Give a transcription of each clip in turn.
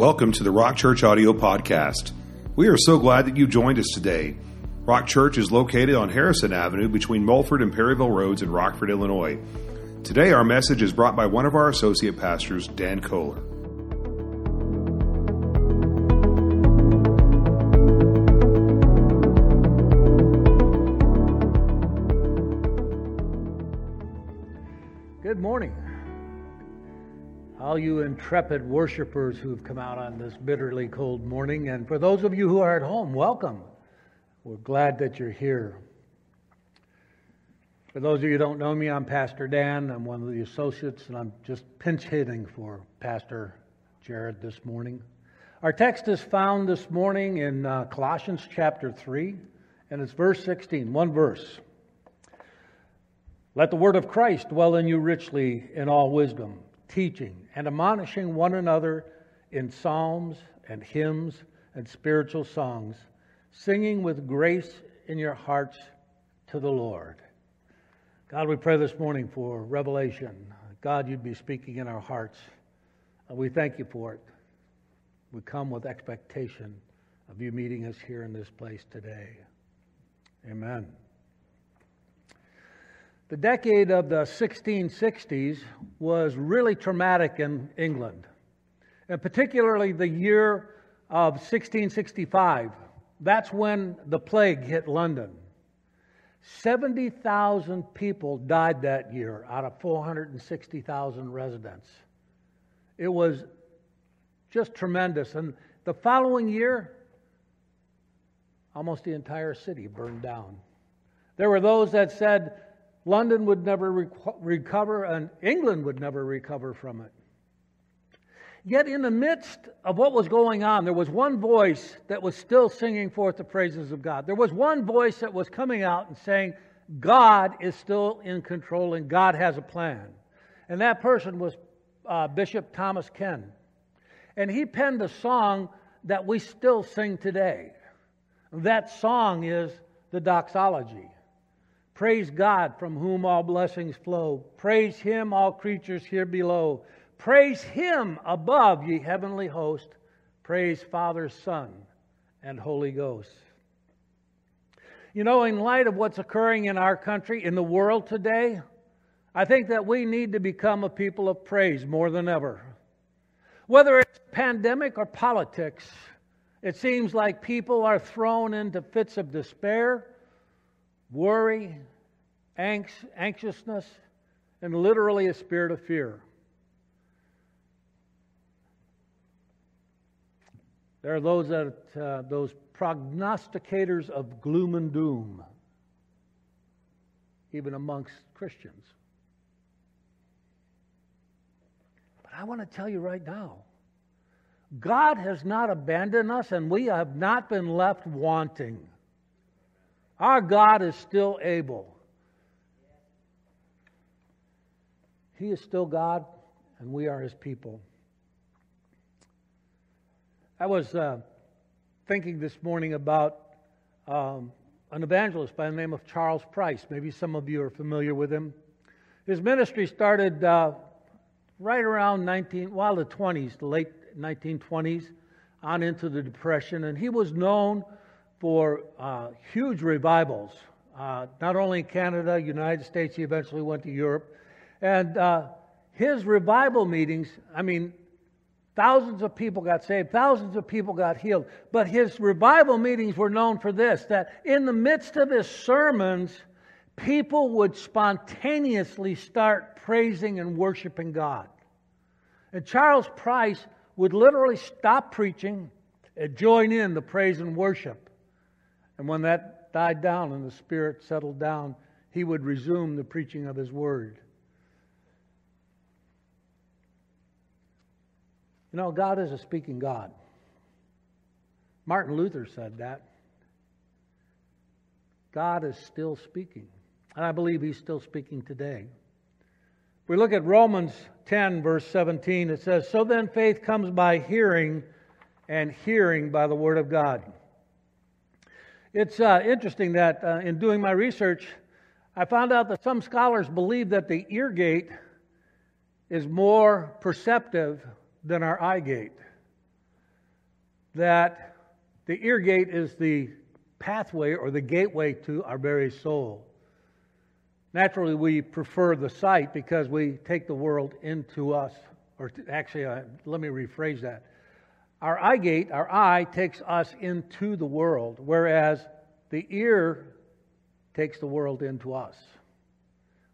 Welcome to the Rock Church Audio Podcast. We are so glad that you joined us today. Rock Church is located on Harrison Avenue between Mulford and Perryville Roads in Rockford, Illinois. Today, our message is brought by one of our associate pastors, Dan Koehler. All you intrepid worshipers who've come out on this bitterly cold morning, and for those of you who are at home, welcome. We're glad that you're here. For those of you who don't know me, I'm Pastor Dan. I'm one of the associates, and I'm just pinch hitting for Pastor Jared this morning. Our text is found this morning in uh, Colossians chapter 3, and it's verse 16, one verse. Let the word of Christ dwell in you richly in all wisdom, teaching and admonishing one another in psalms and hymns and spiritual songs, singing with grace in your hearts to the Lord. God, we pray this morning for revelation. God, you'd be speaking in our hearts. We thank you for it. We come with expectation of you meeting us here in this place today. Amen. The decade of the 1660s was really traumatic in England, and particularly the year of 1665. That's when the plague hit London. 70,000 people died that year out of 460,000 residents. It was just tremendous. And the following year, almost the entire city burned down. There were those that said, London would never rec- recover and England would never recover from it. Yet, in the midst of what was going on, there was one voice that was still singing forth the praises of God. There was one voice that was coming out and saying, God is still in control and God has a plan. And that person was uh, Bishop Thomas Ken. And he penned a song that we still sing today. That song is the doxology. Praise God from whom all blessings flow. Praise Him, all creatures here below. Praise Him above, ye heavenly host. Praise Father, Son, and Holy Ghost. You know, in light of what's occurring in our country, in the world today, I think that we need to become a people of praise more than ever. Whether it's pandemic or politics, it seems like people are thrown into fits of despair worry, anxiousness, and literally a spirit of fear. There are those that uh, those prognosticators of gloom and doom, even amongst Christians. But I want to tell you right now, God has not abandoned us, and we have not been left wanting. Our God is still able. He is still God, and we are His people. I was uh, thinking this morning about um, an evangelist by the name of Charles Price. Maybe some of you are familiar with him. His ministry started uh, right around 19, well, the 20s, the late 1920s, on into the Depression, and he was known for uh, huge revivals, uh, not only in Canada, United States, he eventually went to Europe. And uh, his revival meetings, I mean, thousands of people got saved, thousands of people got healed. But his revival meetings were known for this that in the midst of his sermons, people would spontaneously start praising and worshiping God. And Charles Price would literally stop preaching and join in the praise and worship. And when that died down and the Spirit settled down, he would resume the preaching of his word. You know, God is a speaking God. Martin Luther said that. God is still speaking. And I believe he's still speaking today. If we look at Romans 10, verse 17, it says, So then faith comes by hearing, and hearing by the word of God. It's uh, interesting that uh, in doing my research, I found out that some scholars believe that the ear gate is more perceptive than our eye gate. that the ear gate is the pathway or the gateway to our very soul. Naturally, we prefer the sight because we take the world into us. Or actually, uh, let me rephrase that. Our eye gate, our eye, takes us into the world, whereas the ear takes the world into us.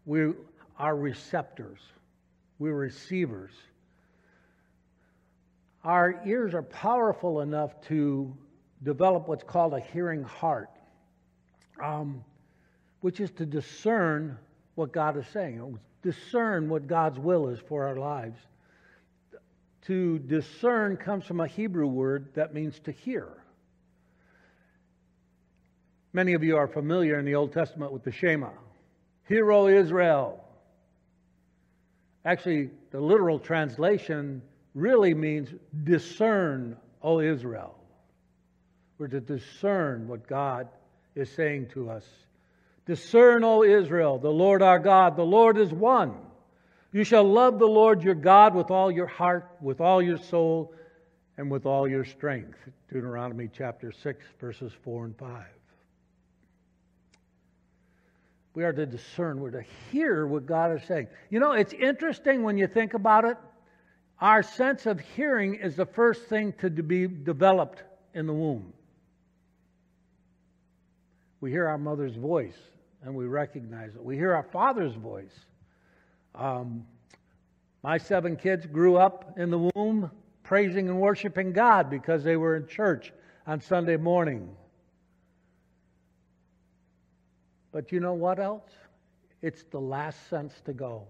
We are receptors, we're receivers. Our ears are powerful enough to develop what's called a hearing heart, um, which is to discern what God is saying, discern what God's will is for our lives. To discern comes from a Hebrew word that means to hear. Many of you are familiar in the Old Testament with the Shema. Hear, O Israel. Actually, the literal translation really means discern, O Israel. We're to discern what God is saying to us. Discern, O Israel, the Lord our God, the Lord is one. You shall love the Lord your God with all your heart, with all your soul, and with all your strength. Deuteronomy chapter 6, verses 4 and 5. We are to discern, we're to hear what God is saying. You know, it's interesting when you think about it. Our sense of hearing is the first thing to be developed in the womb. We hear our mother's voice and we recognize it. We hear our father's voice. Um, my seven kids grew up in the womb praising and worshiping God because they were in church on Sunday morning. But you know what else? It's the last sense to go.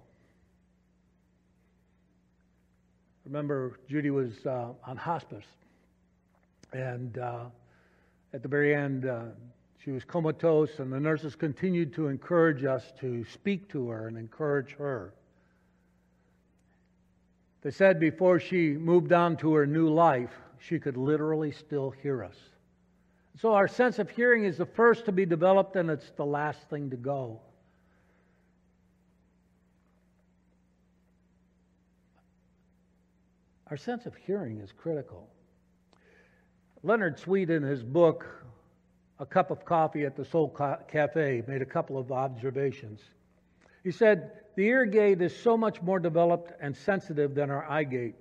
Remember, Judy was uh, on hospice, and uh, at the very end, uh, she was comatose, and the nurses continued to encourage us to speak to her and encourage her. They said before she moved on to her new life, she could literally still hear us. So our sense of hearing is the first to be developed and it's the last thing to go. Our sense of hearing is critical. Leonard Sweet, in his book, A Cup of Coffee at the Soul Cafe, made a couple of observations. He said, The ear gate is so much more developed and sensitive than our eye gate.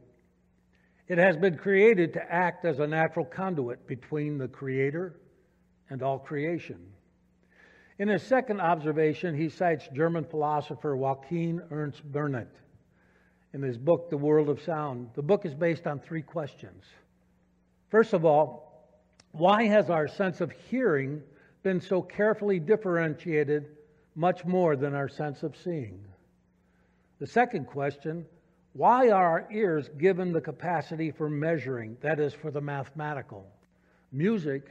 It has been created to act as a natural conduit between the Creator and all creation. In his second observation, he cites German philosopher Joachim Ernst Berendt in his book, The World of Sound. The book is based on three questions. First of all, why has our sense of hearing been so carefully differentiated much more than our sense of seeing? The second question why are our ears given the capacity for measuring, that is, for the mathematical? Music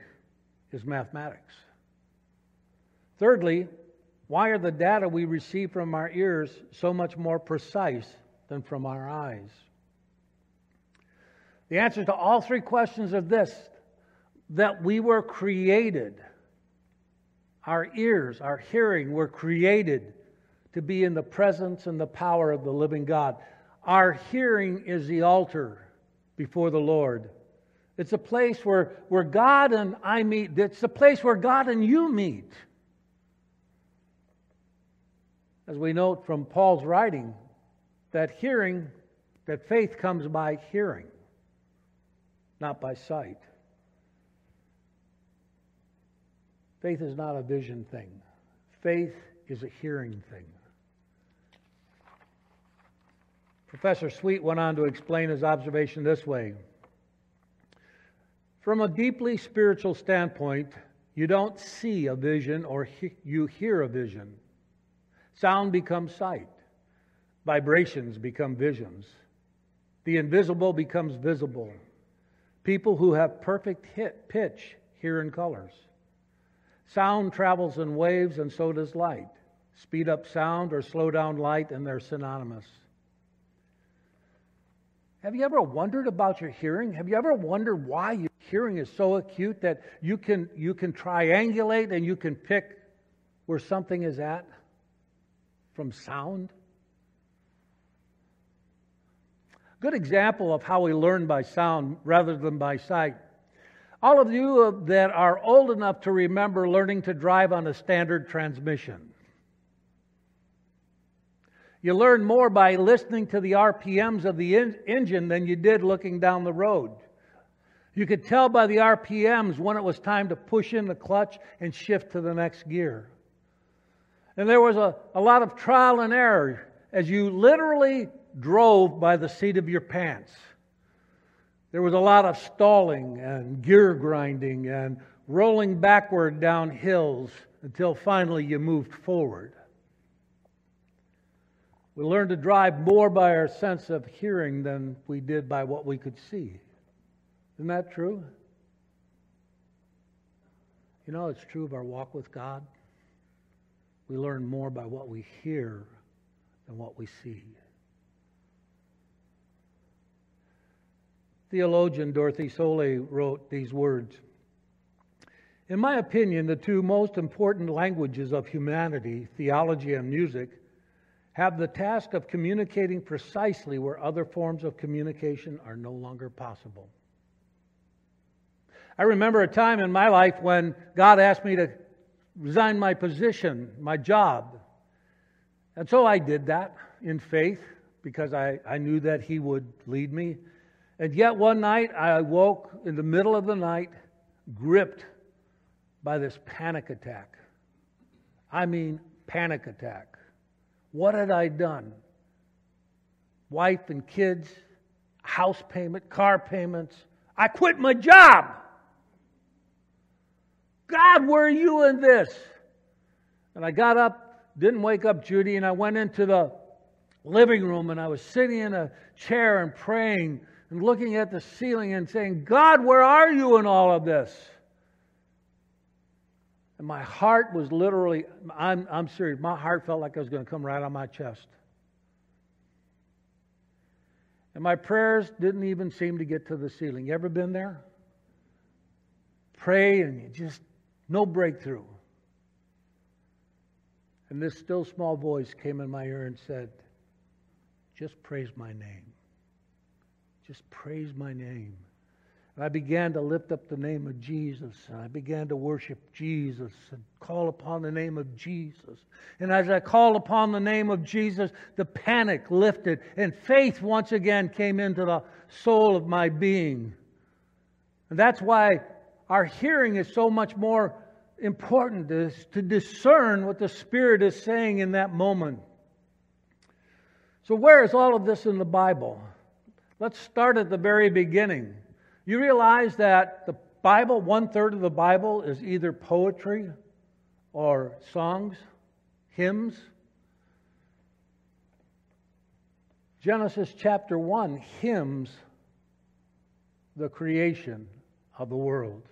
is mathematics. Thirdly, why are the data we receive from our ears so much more precise than from our eyes? The answer to all three questions are this that we were created, our ears, our hearing were created to be in the presence and the power of the living God. Our hearing is the altar before the Lord. It's a place where, where God and I meet. It's a place where God and you meet. As we note from Paul's writing, that hearing, that faith comes by hearing, not by sight. Faith is not a vision thing, faith is a hearing thing. Professor Sweet went on to explain his observation this way From a deeply spiritual standpoint, you don't see a vision or he- you hear a vision. Sound becomes sight, vibrations become visions, the invisible becomes visible. People who have perfect hit, pitch hear in colors. Sound travels in waves, and so does light. Speed up sound or slow down light, and they're synonymous. Have you ever wondered about your hearing? Have you ever wondered why your hearing is so acute that you can, you can triangulate and you can pick where something is at from sound? Good example of how we learn by sound rather than by sight All of you that are old enough to remember learning to drive on a standard transmission. You learn more by listening to the RPMs of the en- engine than you did looking down the road. You could tell by the RPMs when it was time to push in the clutch and shift to the next gear. And there was a, a lot of trial and error as you literally drove by the seat of your pants. There was a lot of stalling and gear grinding and rolling backward down hills until finally you moved forward. We learned to drive more by our sense of hearing than we did by what we could see. Isn't that true? You know, it's true of our walk with God. We learn more by what we hear than what we see. Theologian Dorothy Sölle wrote these words In my opinion, the two most important languages of humanity, theology and music, have the task of communicating precisely where other forms of communication are no longer possible. I remember a time in my life when God asked me to resign my position, my job. And so I did that in faith because I, I knew that He would lead me. And yet one night I woke in the middle of the night, gripped by this panic attack. I mean, panic attack. What had I done? Wife and kids, house payment, car payments. I quit my job. God, where are you in this? And I got up, didn't wake up Judy, and I went into the living room and I was sitting in a chair and praying and looking at the ceiling and saying, God, where are you in all of this? And my heart was literally, I'm, I'm serious, my heart felt like it was going to come right on my chest. And my prayers didn't even seem to get to the ceiling. You ever been there? Pray and you just no breakthrough. And this still small voice came in my ear and said, Just praise my name. Just praise my name. And I began to lift up the name of Jesus, and I began to worship Jesus and call upon the name of Jesus. And as I called upon the name of Jesus, the panic lifted, and faith once again came into the soul of my being. And that's why our hearing is so much more important is to discern what the Spirit is saying in that moment. So, where is all of this in the Bible? Let's start at the very beginning. You realize that the Bible, one third of the Bible, is either poetry or songs, hymns. Genesis chapter 1 hymns the creation of the world.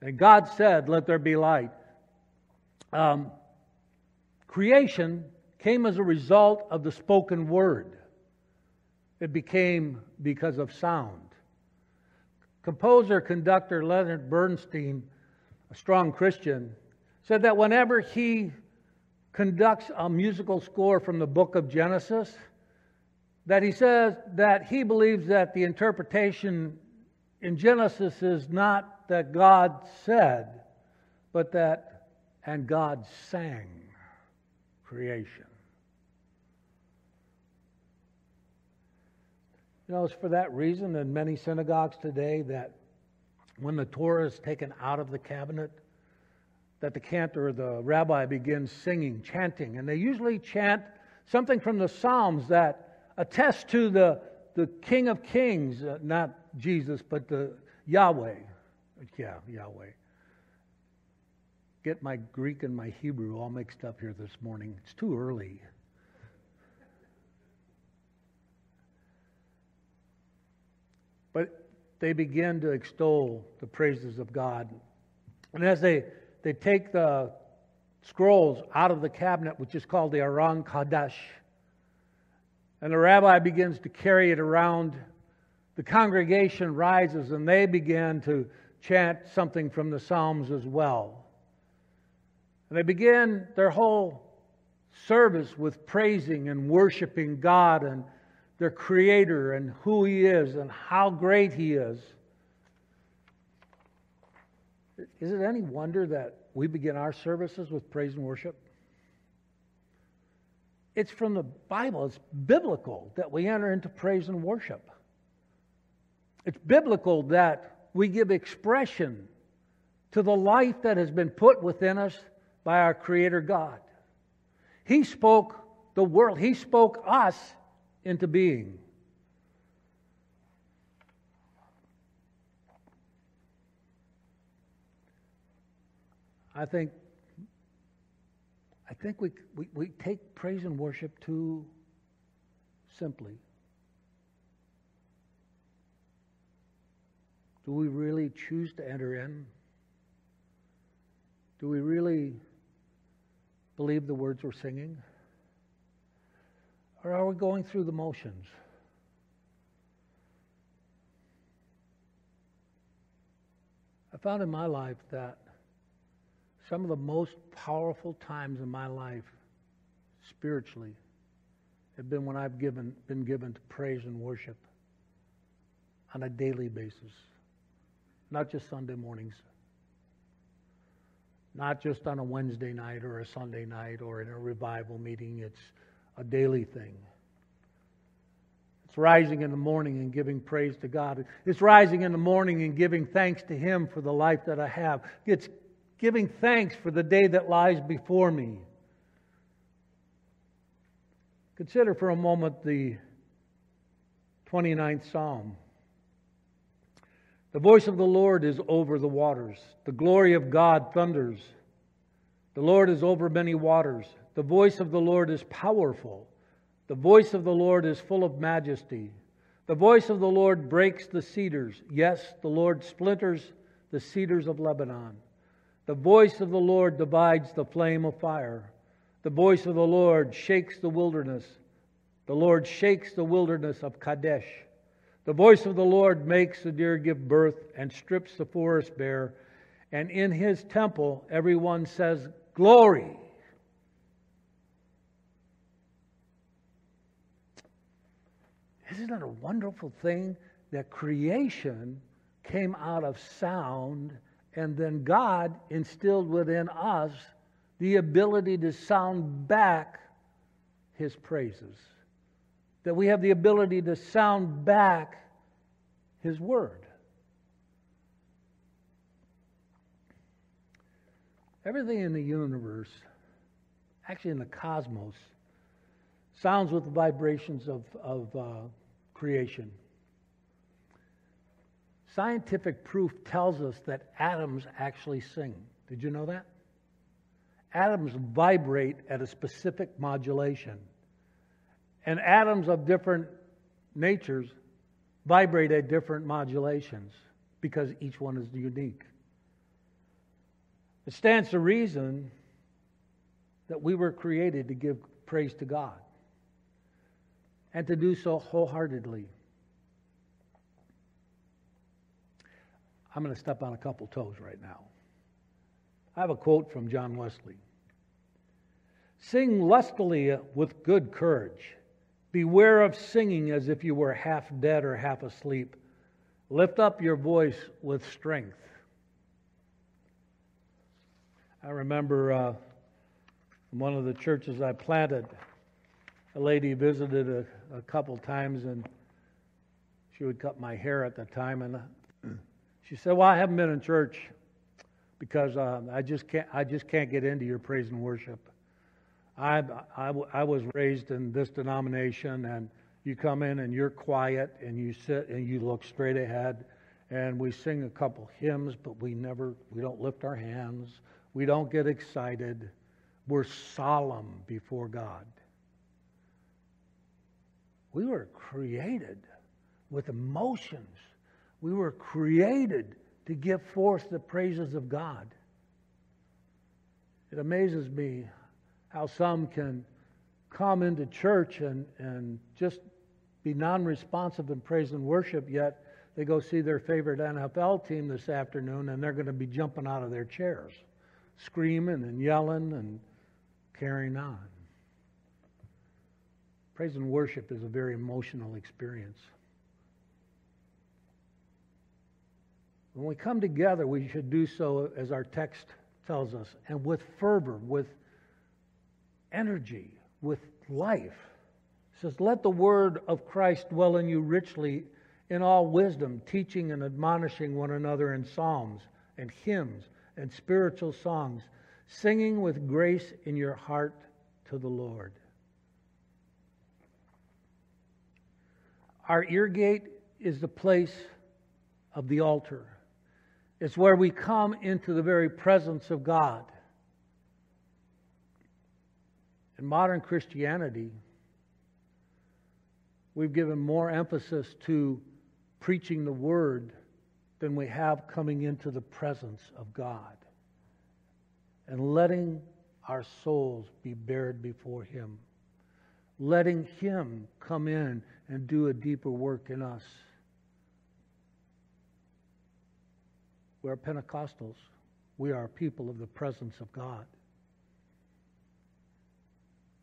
And God said, Let there be light. Um, creation came as a result of the spoken word, it became because of sound. Composer, conductor Leonard Bernstein, a strong Christian, said that whenever he conducts a musical score from the book of Genesis, that he says that he believes that the interpretation in Genesis is not that God said, but that, and God sang creation. You know, it's for that reason in many synagogues today that when the Torah is taken out of the cabinet, that the cantor or the rabbi begins singing, chanting, and they usually chant something from the Psalms that attest to the, the King of Kings, uh, not Jesus, but the Yahweh. Yeah, Yahweh. Get my Greek and my Hebrew all mixed up here this morning. It's too early. But they begin to extol the praises of God. And as they, they take the scrolls out of the cabinet, which is called the Aron Kodesh, and the rabbi begins to carry it around, the congregation rises and they begin to chant something from the Psalms as well. And they begin their whole service with praising and worshiping God and their Creator and who He is and how great He is. Is it any wonder that we begin our services with praise and worship? It's from the Bible, it's biblical that we enter into praise and worship. It's biblical that we give expression to the life that has been put within us by our Creator God. He spoke the world, He spoke us into being. I think I think we, we, we take praise and worship too simply. Do we really choose to enter in? Do we really believe the words we're singing? Or are we going through the motions? I found in my life that some of the most powerful times in my life, spiritually, have been when I've given, been given to praise and worship on a daily basis, not just Sunday mornings, not just on a Wednesday night or a Sunday night or in a revival meeting. It's a daily thing. It's rising in the morning and giving praise to God. It's rising in the morning and giving thanks to Him for the life that I have. It's giving thanks for the day that lies before me. Consider for a moment the 29th Psalm. The voice of the Lord is over the waters. The glory of God thunders. The Lord is over many waters. The voice of the Lord is powerful. The voice of the Lord is full of majesty. The voice of the Lord breaks the cedars. Yes, the Lord splinters the cedars of Lebanon. The voice of the Lord divides the flame of fire. The voice of the Lord shakes the wilderness. The Lord shakes the wilderness of Kadesh. The voice of the Lord makes the deer give birth and strips the forest bare. And in his temple, everyone says, Glory. Isn't it a wonderful thing that creation came out of sound and then God instilled within us the ability to sound back his praises. That we have the ability to sound back his word. Everything in the universe, actually in the cosmos, sounds with the vibrations of, of uh, creation. Scientific proof tells us that atoms actually sing. Did you know that? Atoms vibrate at a specific modulation. And atoms of different natures vibrate at different modulations because each one is unique. It stands to reason that we were created to give praise to God and to do so wholeheartedly. I'm going to step on a couple toes right now. I have a quote from John Wesley Sing lustily with good courage. Beware of singing as if you were half dead or half asleep. Lift up your voice with strength. I remember uh, one of the churches I planted, a lady visited a, a couple times and she would cut my hair at the time and she said, Well, I haven't been in church because uh, I, just can't, I just can't get into your praise and worship. I, I, I was raised in this denomination, and you come in and you're quiet and you sit and you look straight ahead and we sing a couple hymns, but we never, we don't lift our hands. We don't get excited. We're solemn before God. We were created with emotions we were created to give forth the praises of God. It amazes me how some can come into church and, and just be non responsive in praise and worship, yet they go see their favorite NFL team this afternoon and they're going to be jumping out of their chairs, screaming and yelling and carrying on. Praise and worship is a very emotional experience. When we come together, we should do so as our text tells us, and with fervor, with energy, with life. It says, Let the word of Christ dwell in you richly in all wisdom, teaching and admonishing one another in psalms and hymns and spiritual songs, singing with grace in your heart to the Lord. Our ear gate is the place of the altar. It's where we come into the very presence of God. In modern Christianity, we've given more emphasis to preaching the word than we have coming into the presence of God and letting our souls be bared before Him, letting Him come in and do a deeper work in us. We're Pentecostals. We are people of the presence of God.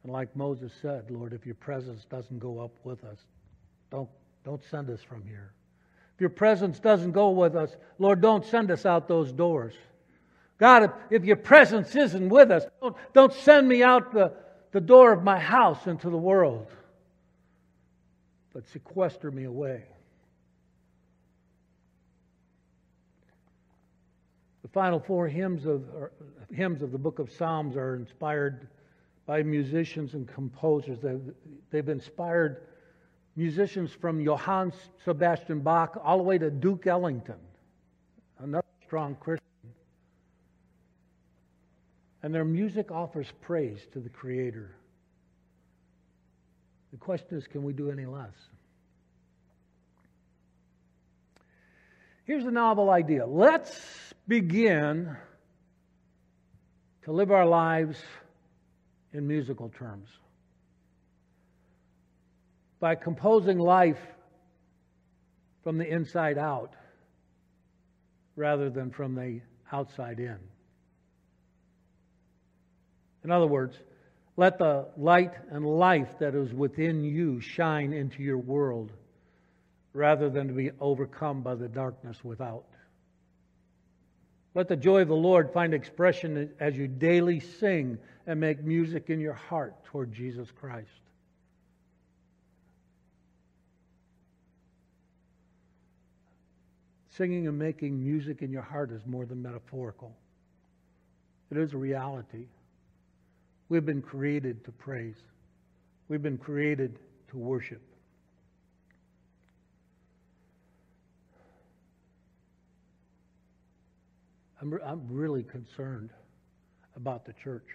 And like Moses said, Lord, if your presence doesn't go up with us, don't, don't send us from here. If your presence doesn't go with us, Lord, don't send us out those doors. God, if, if your presence isn't with us, don't, don't send me out the, the door of my house into the world, but sequester me away. The final four hymns of, hymns of the book of Psalms are inspired by musicians and composers. They've, they've inspired musicians from Johann Sebastian Bach all the way to Duke Ellington, another strong Christian. And their music offers praise to the Creator. The question is can we do any less? Here's a novel idea. Let's begin to live our lives in musical terms by composing life from the inside out rather than from the outside in. In other words, let the light and life that is within you shine into your world rather than to be overcome by the darkness without. Let the joy of the Lord find expression as you daily sing and make music in your heart toward Jesus Christ. Singing and making music in your heart is more than metaphorical, it is a reality. We've been created to praise, we've been created to worship. I'm, I'm really concerned about the church.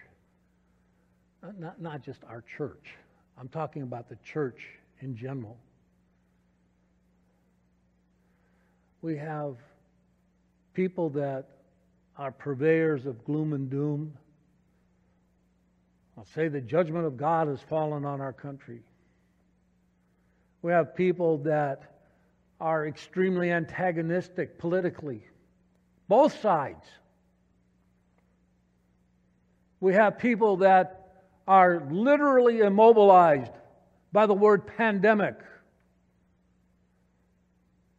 Uh, not, not just our church, I'm talking about the church in general. we have people that are purveyors of gloom and doom. I'll say the judgment of God has fallen on our country. We have people that are extremely antagonistic politically, both sides. We have people that are literally immobilized by the word pandemic.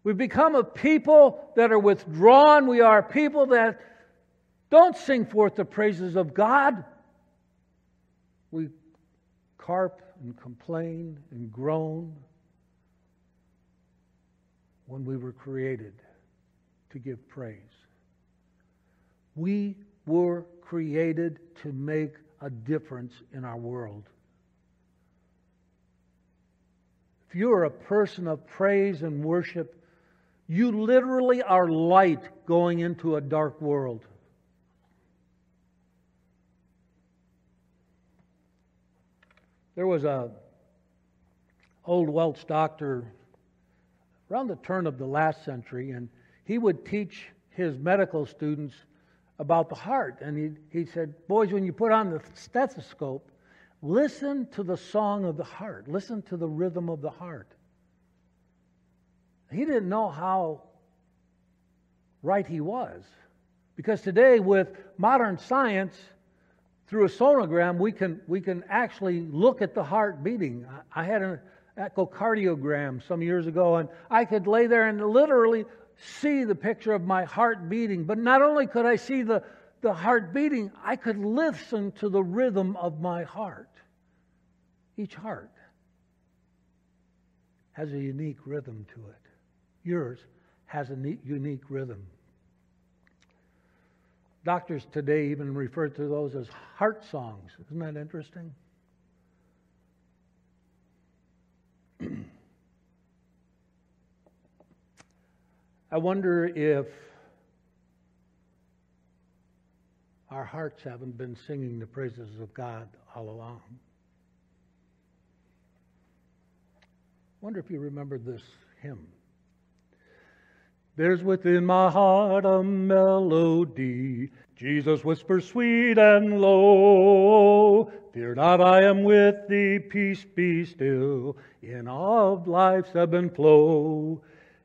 We've become a people that are withdrawn. We are people that don't sing forth the praises of God. We carp and complain and groan when we were created to give praise. We were created to make a difference in our world. If you are a person of praise and worship, you literally are light going into a dark world. There was a old Welsh doctor around the turn of the last century, and he would teach his medical students about the heart. And he, he said, Boys, when you put on the stethoscope, listen to the song of the heart, listen to the rhythm of the heart. He didn't know how right he was. Because today, with modern science, through a sonogram, we can, we can actually look at the heart beating. I had an echocardiogram some years ago, and I could lay there and literally see the picture of my heart beating, but not only could I see the, the heart beating, I could listen to the rhythm of my heart. Each heart has a unique rhythm to it. Yours has a unique rhythm. Doctors today even refer to those as heart songs. Isn't that interesting? I wonder if our hearts haven't been singing the praises of God all along. I wonder if you remember this hymn. There's within my heart a melody. Jesus whispers sweet and low. Fear not, I am with thee. Peace be still in all of life's ebb and flow.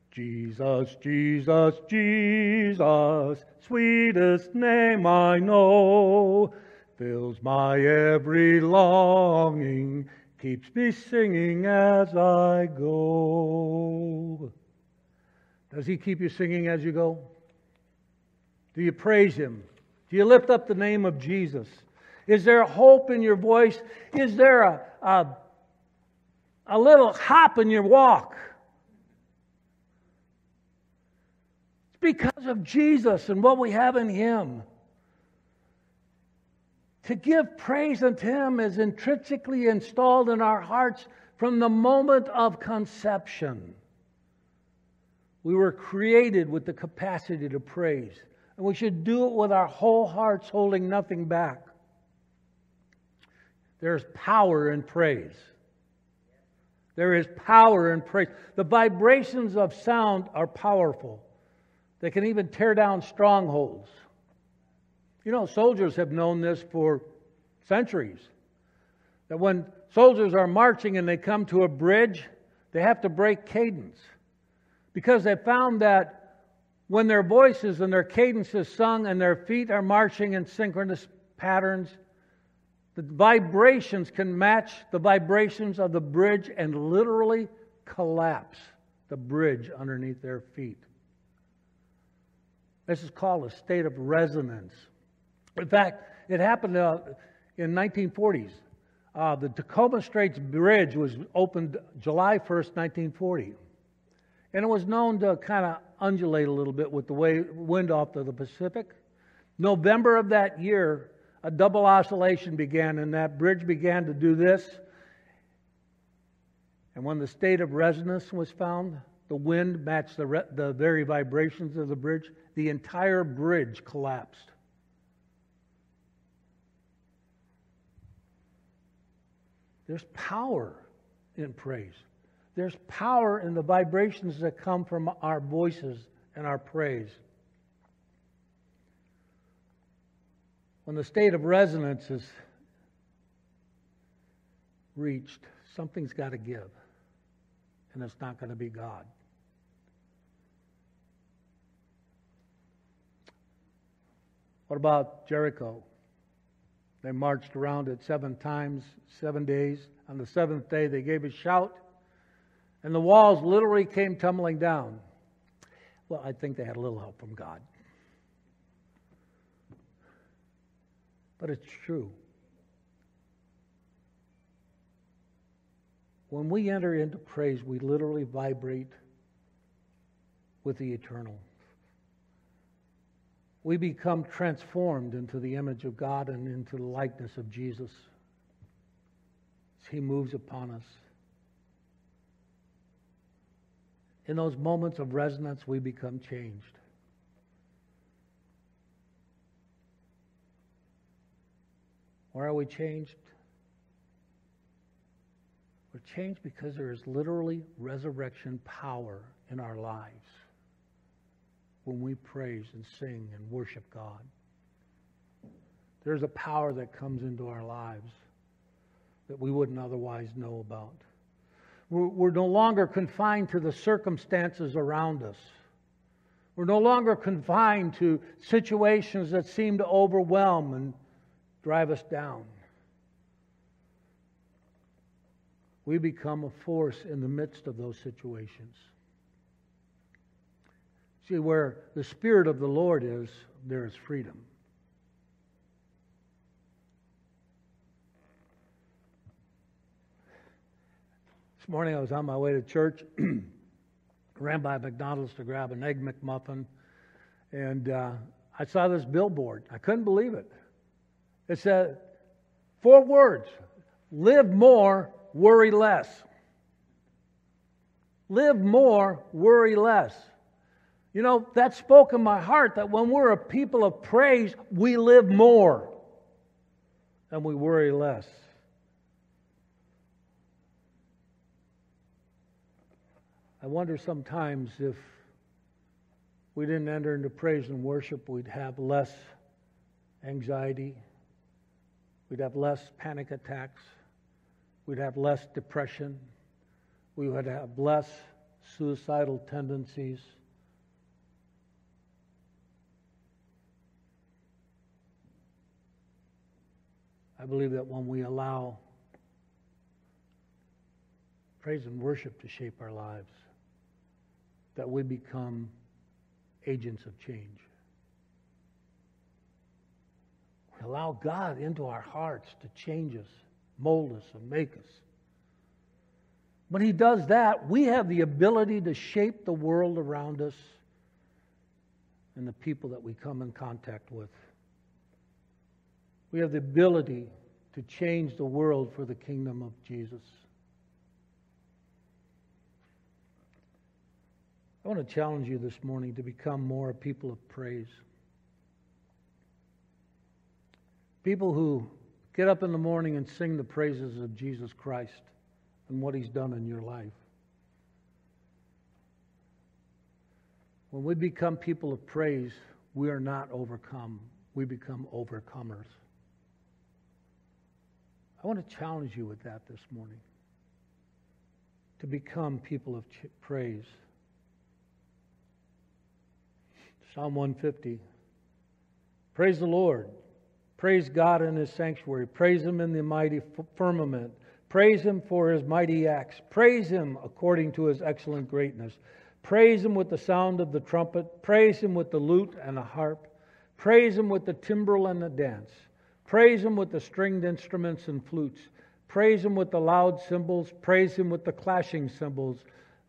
Jesus, Jesus, Jesus, sweetest name I know, fills my every longing keeps me singing as I go. Does He keep you singing as you go? Do you praise Him? Do you lift up the name of Jesus? Is there hope in your voice? Is there a, a, a little hop in your walk? It's because of Jesus and what we have in Him. To give praise unto Him is intrinsically installed in our hearts from the moment of conception. We were created with the capacity to praise, and we should do it with our whole hearts, holding nothing back. There's power in praise. There is power in praise. The vibrations of sound are powerful. They can even tear down strongholds. You know, soldiers have known this for centuries. That when soldiers are marching and they come to a bridge, they have to break cadence. Because they found that when their voices and their cadence is sung and their feet are marching in synchronous patterns, the vibrations can match the vibrations of the bridge and literally collapse the bridge underneath their feet. This is called a state of resonance. In fact, it happened uh, in 1940s. Uh, the Tacoma Straits Bridge was opened July 1st, 1940. And it was known to kind of undulate a little bit with the way, wind off of the Pacific. November of that year, a double oscillation began, and that bridge began to do this. And when the state of resonance was found, the wind matched the, re- the very vibrations of the bridge, the entire bridge collapsed. There's power in praise. There's power in the vibrations that come from our voices and our praise. When the state of resonance is reached, something's got to give, and it's not going to be God. What about Jericho? They marched around it seven times, seven days. On the seventh day, they gave a shout, and the walls literally came tumbling down. Well, I think they had a little help from God. But it's true. When we enter into praise, we literally vibrate with the eternal we become transformed into the image of God and into the likeness of Jesus He moves upon us. In those moments of resonance, we become changed. Why are we changed? We're changed because there is literally resurrection power in our lives when we praise and sing and worship God. There's a power that comes into our lives that we wouldn't otherwise know about. We're, no longer confined to the circumstances around us. We're no longer confined to situations that seem to overwhelm and drive us down. We become a force in the midst of those situations. See, where the Spirit of the Lord is, there is freedom. This morning I was on my way to church, ran by McDonald's to grab an Egg McMuffin, and uh, I saw this billboard. I couldn't believe it. It said, four words live more, worry less. Live more, worry less. You know, that spoke in my heart that when we're a people of praise, we live more and we worry less. I wonder sometimes if we didn't enter into praise and worship, we'd have less anxiety, we'd have less panic attacks, we'd have less depression, we would have less suicidal tendencies. I believe that when we allow praise and worship to shape our lives, that we become agents of change. We allow God into our hearts to change us, mold us, and make us. When He does that, we have the ability to shape the world around us and the people that we come in contact with. We have the ability to change the world for the kingdom of Jesus. I want to challenge you this morning to become more a people of praise. People who get up in the morning and sing the praises of Jesus Christ and what he's done in your life. When we become people of praise, we are not overcome, we become overcomers. I want to challenge you with that this morning to become people of praise. Psalm 150. Praise the Lord. Praise God in his sanctuary. Praise him in the mighty firmament. Praise him for his mighty acts. Praise him according to his excellent greatness. Praise him with the sound of the trumpet. Praise him with the lute and the harp. Praise him with the timbrel and the dance. Praise him with the stringed instruments and flutes. Praise him with the loud cymbals. Praise him with the clashing cymbals.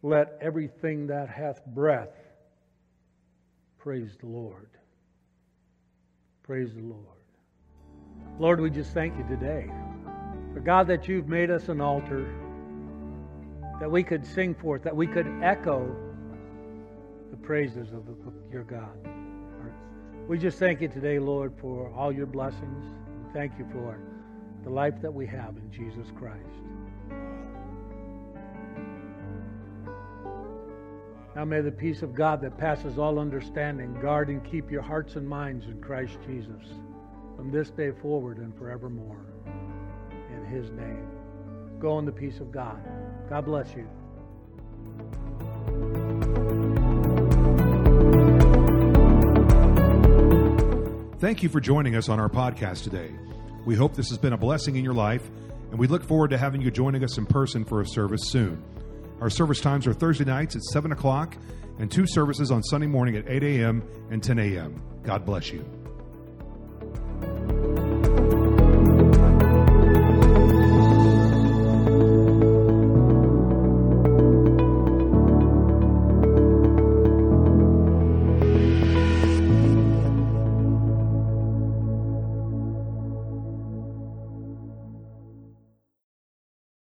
Let everything that hath breath Praise the Lord. Praise the Lord. Lord, we just thank you today. For God, that you've made us an altar that we could sing forth, that we could echo the praises of the, your God. We just thank you today, Lord, for all your blessings. Thank you for the life that we have in Jesus Christ. Now may the peace of God that passes all understanding guard and keep your hearts and minds in Christ Jesus from this day forward and forevermore. In his name. Go in the peace of God. God bless you. Thank you for joining us on our podcast today. We hope this has been a blessing in your life, and we look forward to having you joining us in person for a service soon. Our service times are Thursday nights at 7 o'clock and two services on Sunday morning at 8 a.m. and 10 a.m. God bless you.